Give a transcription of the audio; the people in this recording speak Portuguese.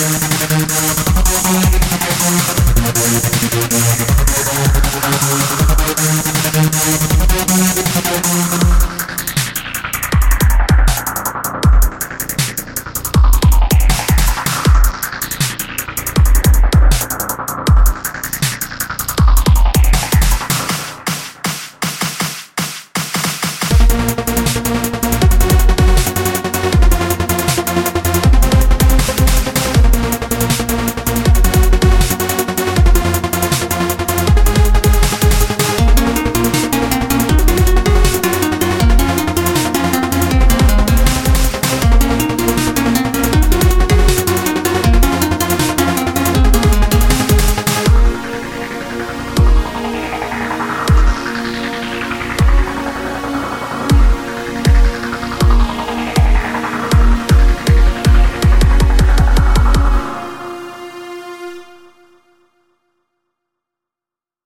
Música